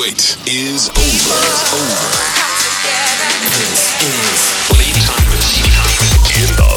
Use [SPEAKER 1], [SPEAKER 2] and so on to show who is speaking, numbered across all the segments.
[SPEAKER 1] wait is over. Over. This is Lady Congress in the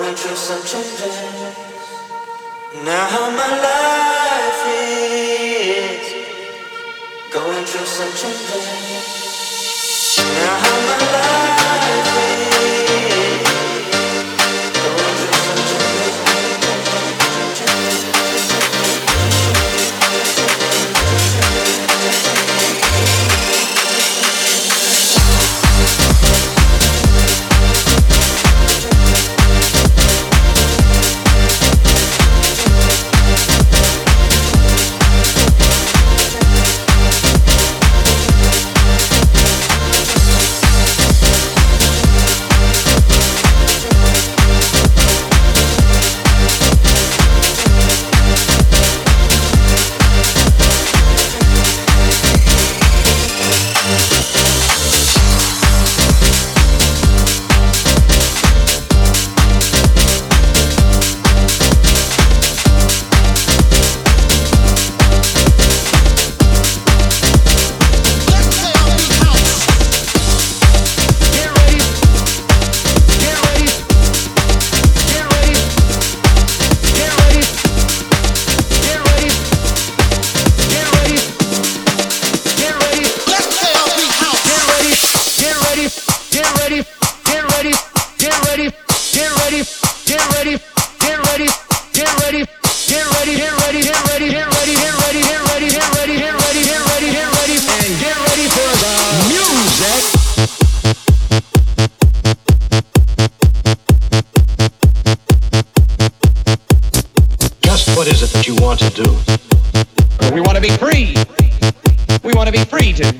[SPEAKER 2] going through
[SPEAKER 3] some changes. Now how my life is going through some changes. Now how my life.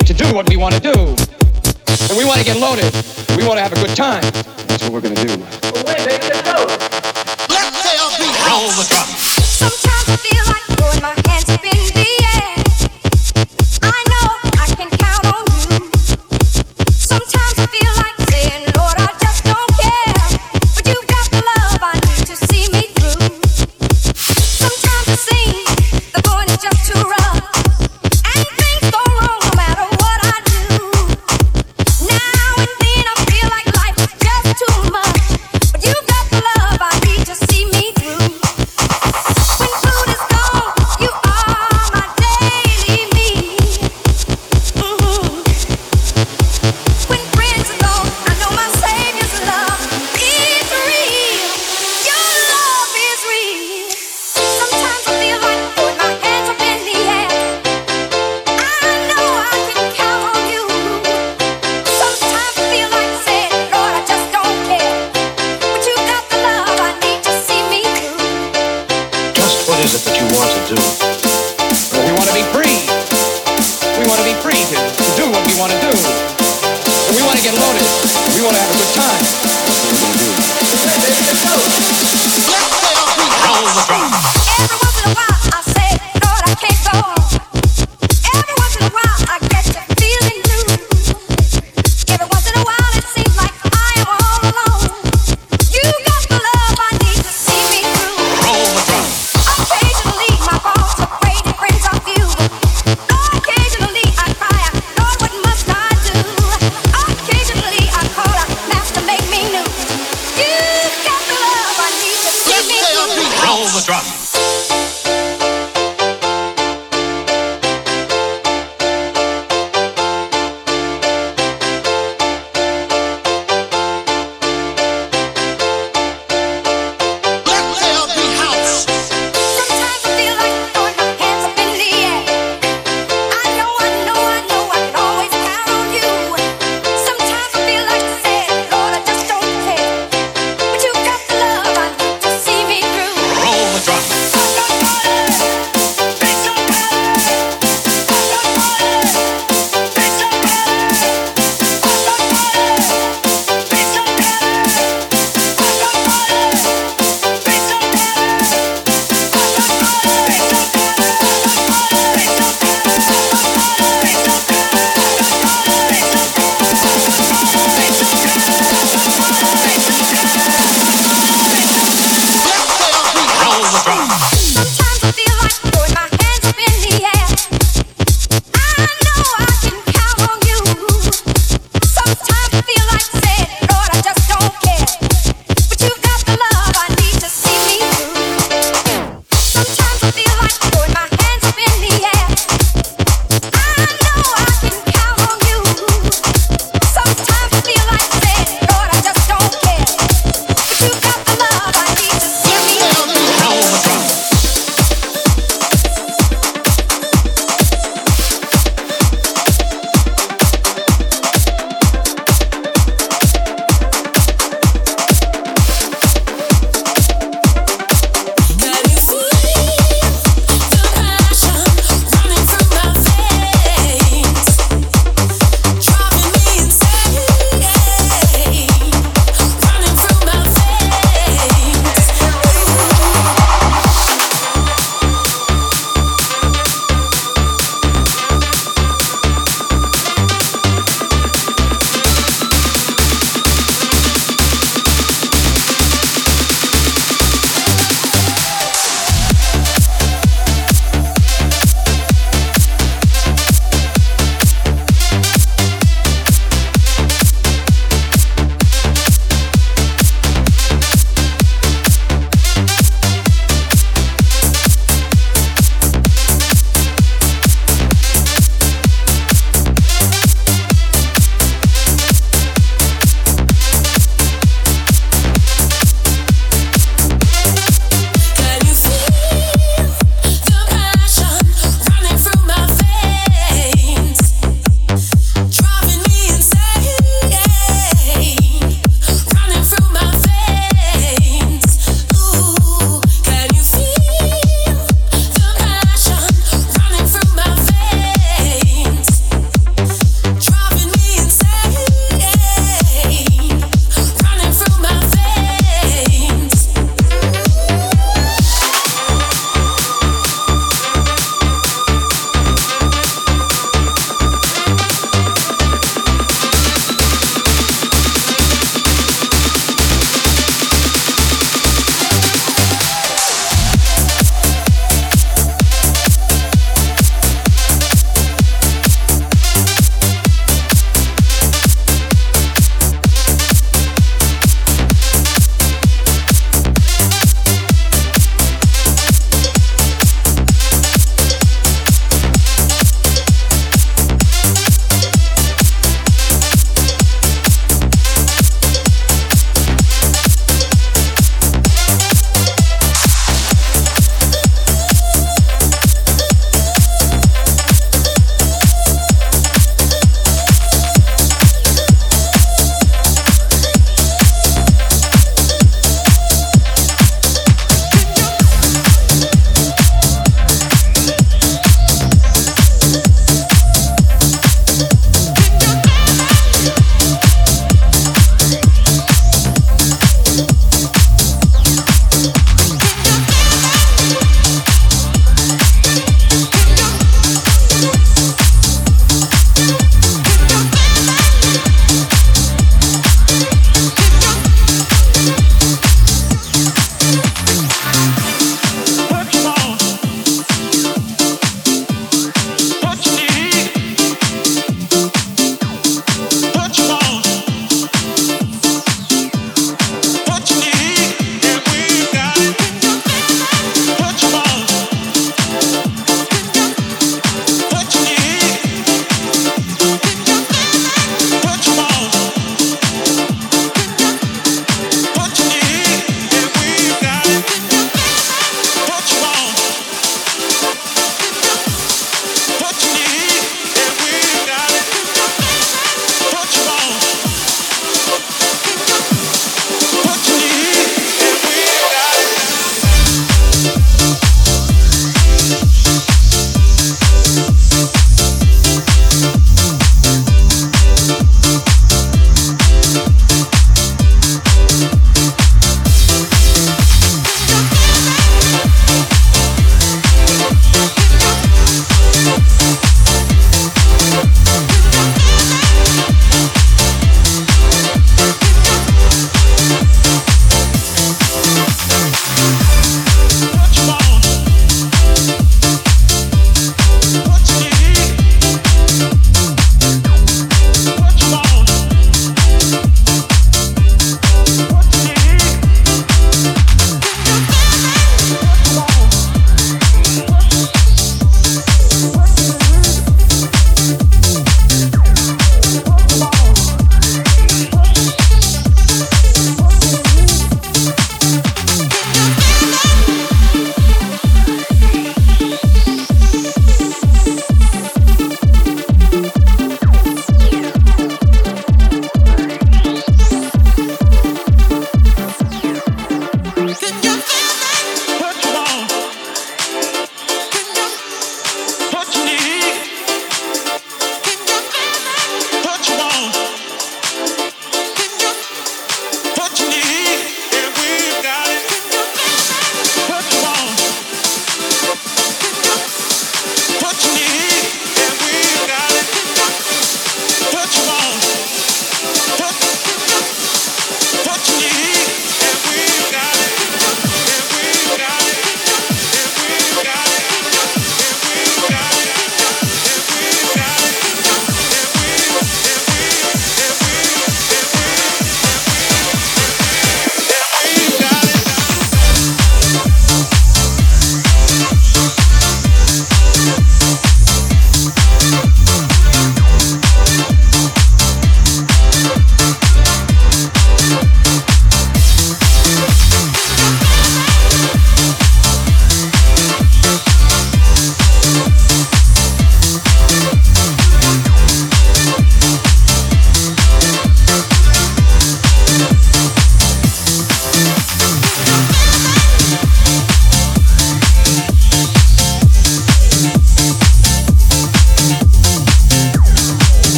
[SPEAKER 4] to do
[SPEAKER 5] what we want to do. And we want to get loaded. We want to have a good time. That's what we're going to do.
[SPEAKER 2] Well, wait, baby, let's go. Let's Roll the drum. Sometimes I feel like
[SPEAKER 1] roll the drum.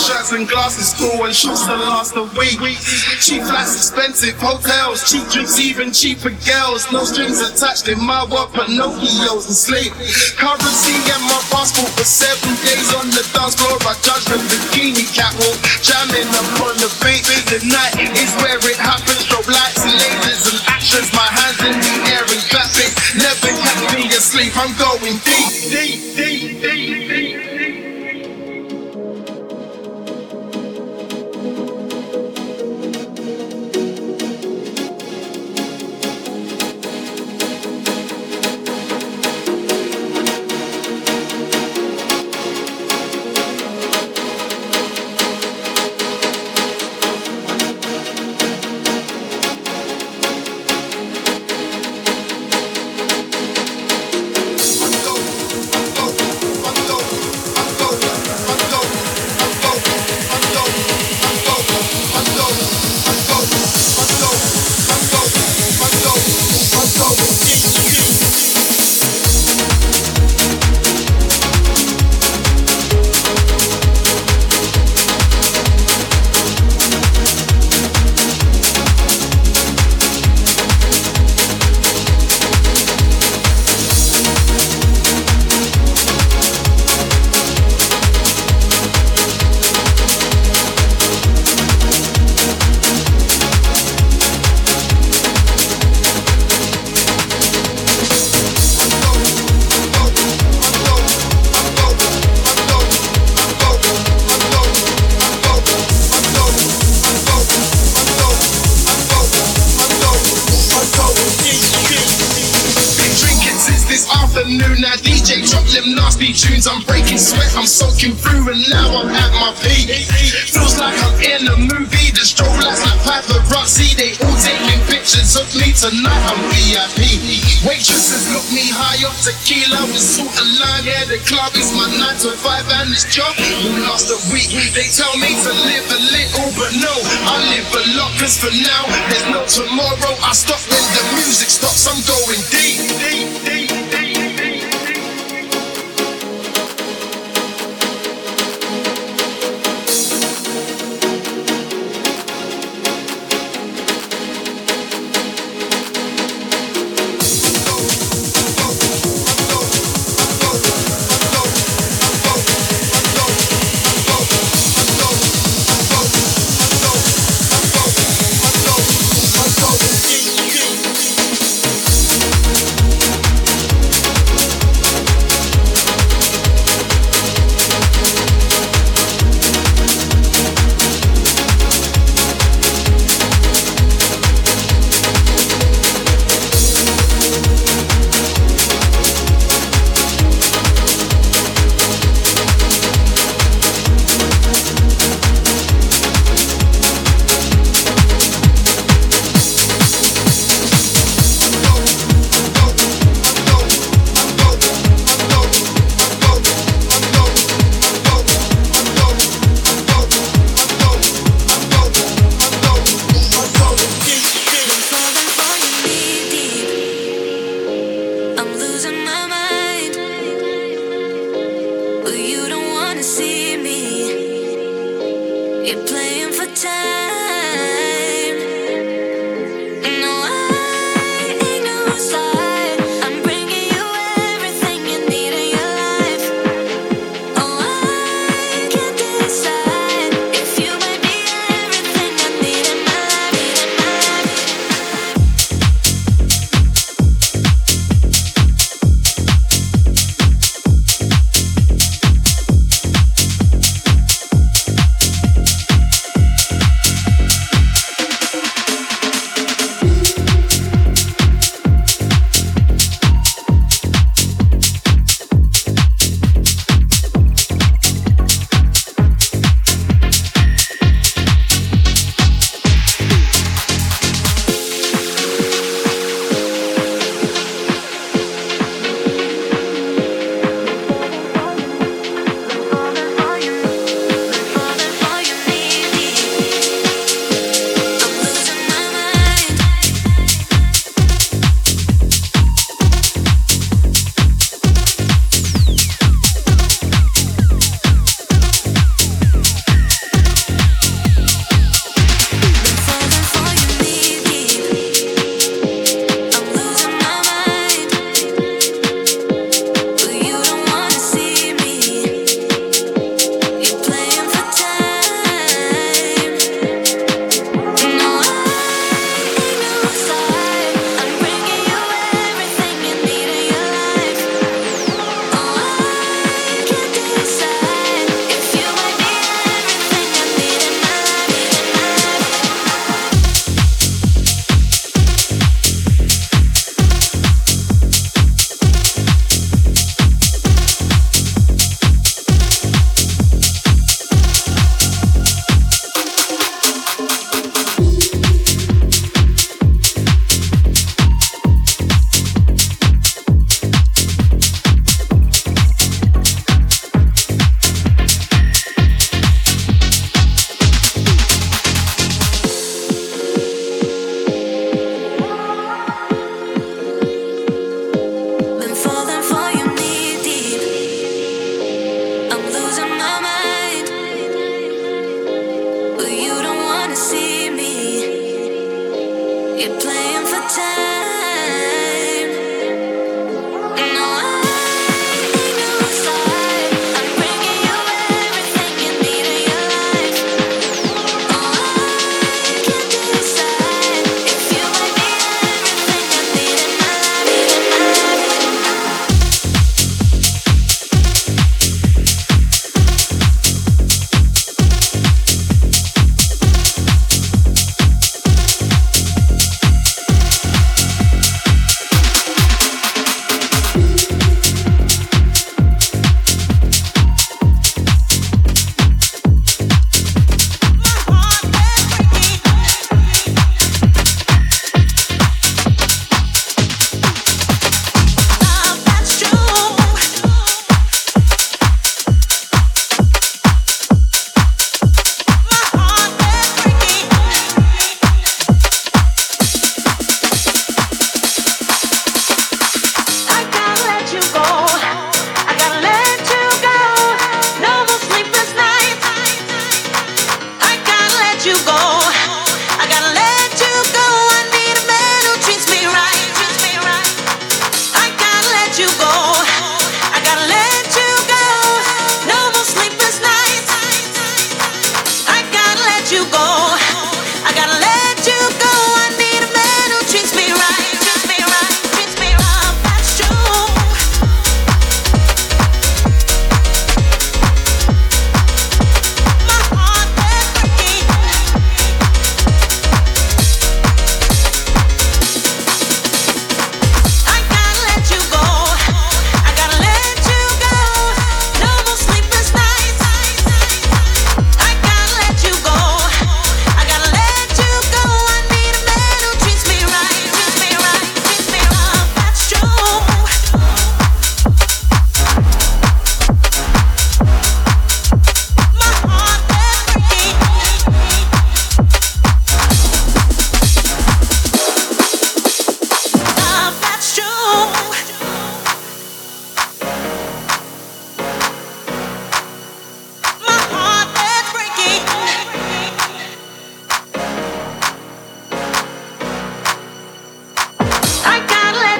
[SPEAKER 6] Shirts and glasses, school and shoes to last a week. Cheap flats, expensive hotels, cheap drinks, even cheaper girls. No strings attached in my world, Pinocchios and sleep. Currency and my passport for seven days on the dance floor. I judge the bikini catwalk, jamming up on the beat. The night is where it happens. Strobe lights, lasers and actions. My hands in the air and clapping. Never catch me asleep. I'm going deep, deep, deep, deep.
[SPEAKER 7] Tonight. I'm VIP. Waitresses look me high up tequila with salt and lime. Yeah, the club is my nine to five, and it's job will last a week. They tell me to live a little, but no, I live a lot. Cause for now, there's no tomorrow. I stop when the music stops. I'm going deep, deep,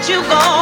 [SPEAKER 2] let you
[SPEAKER 8] go.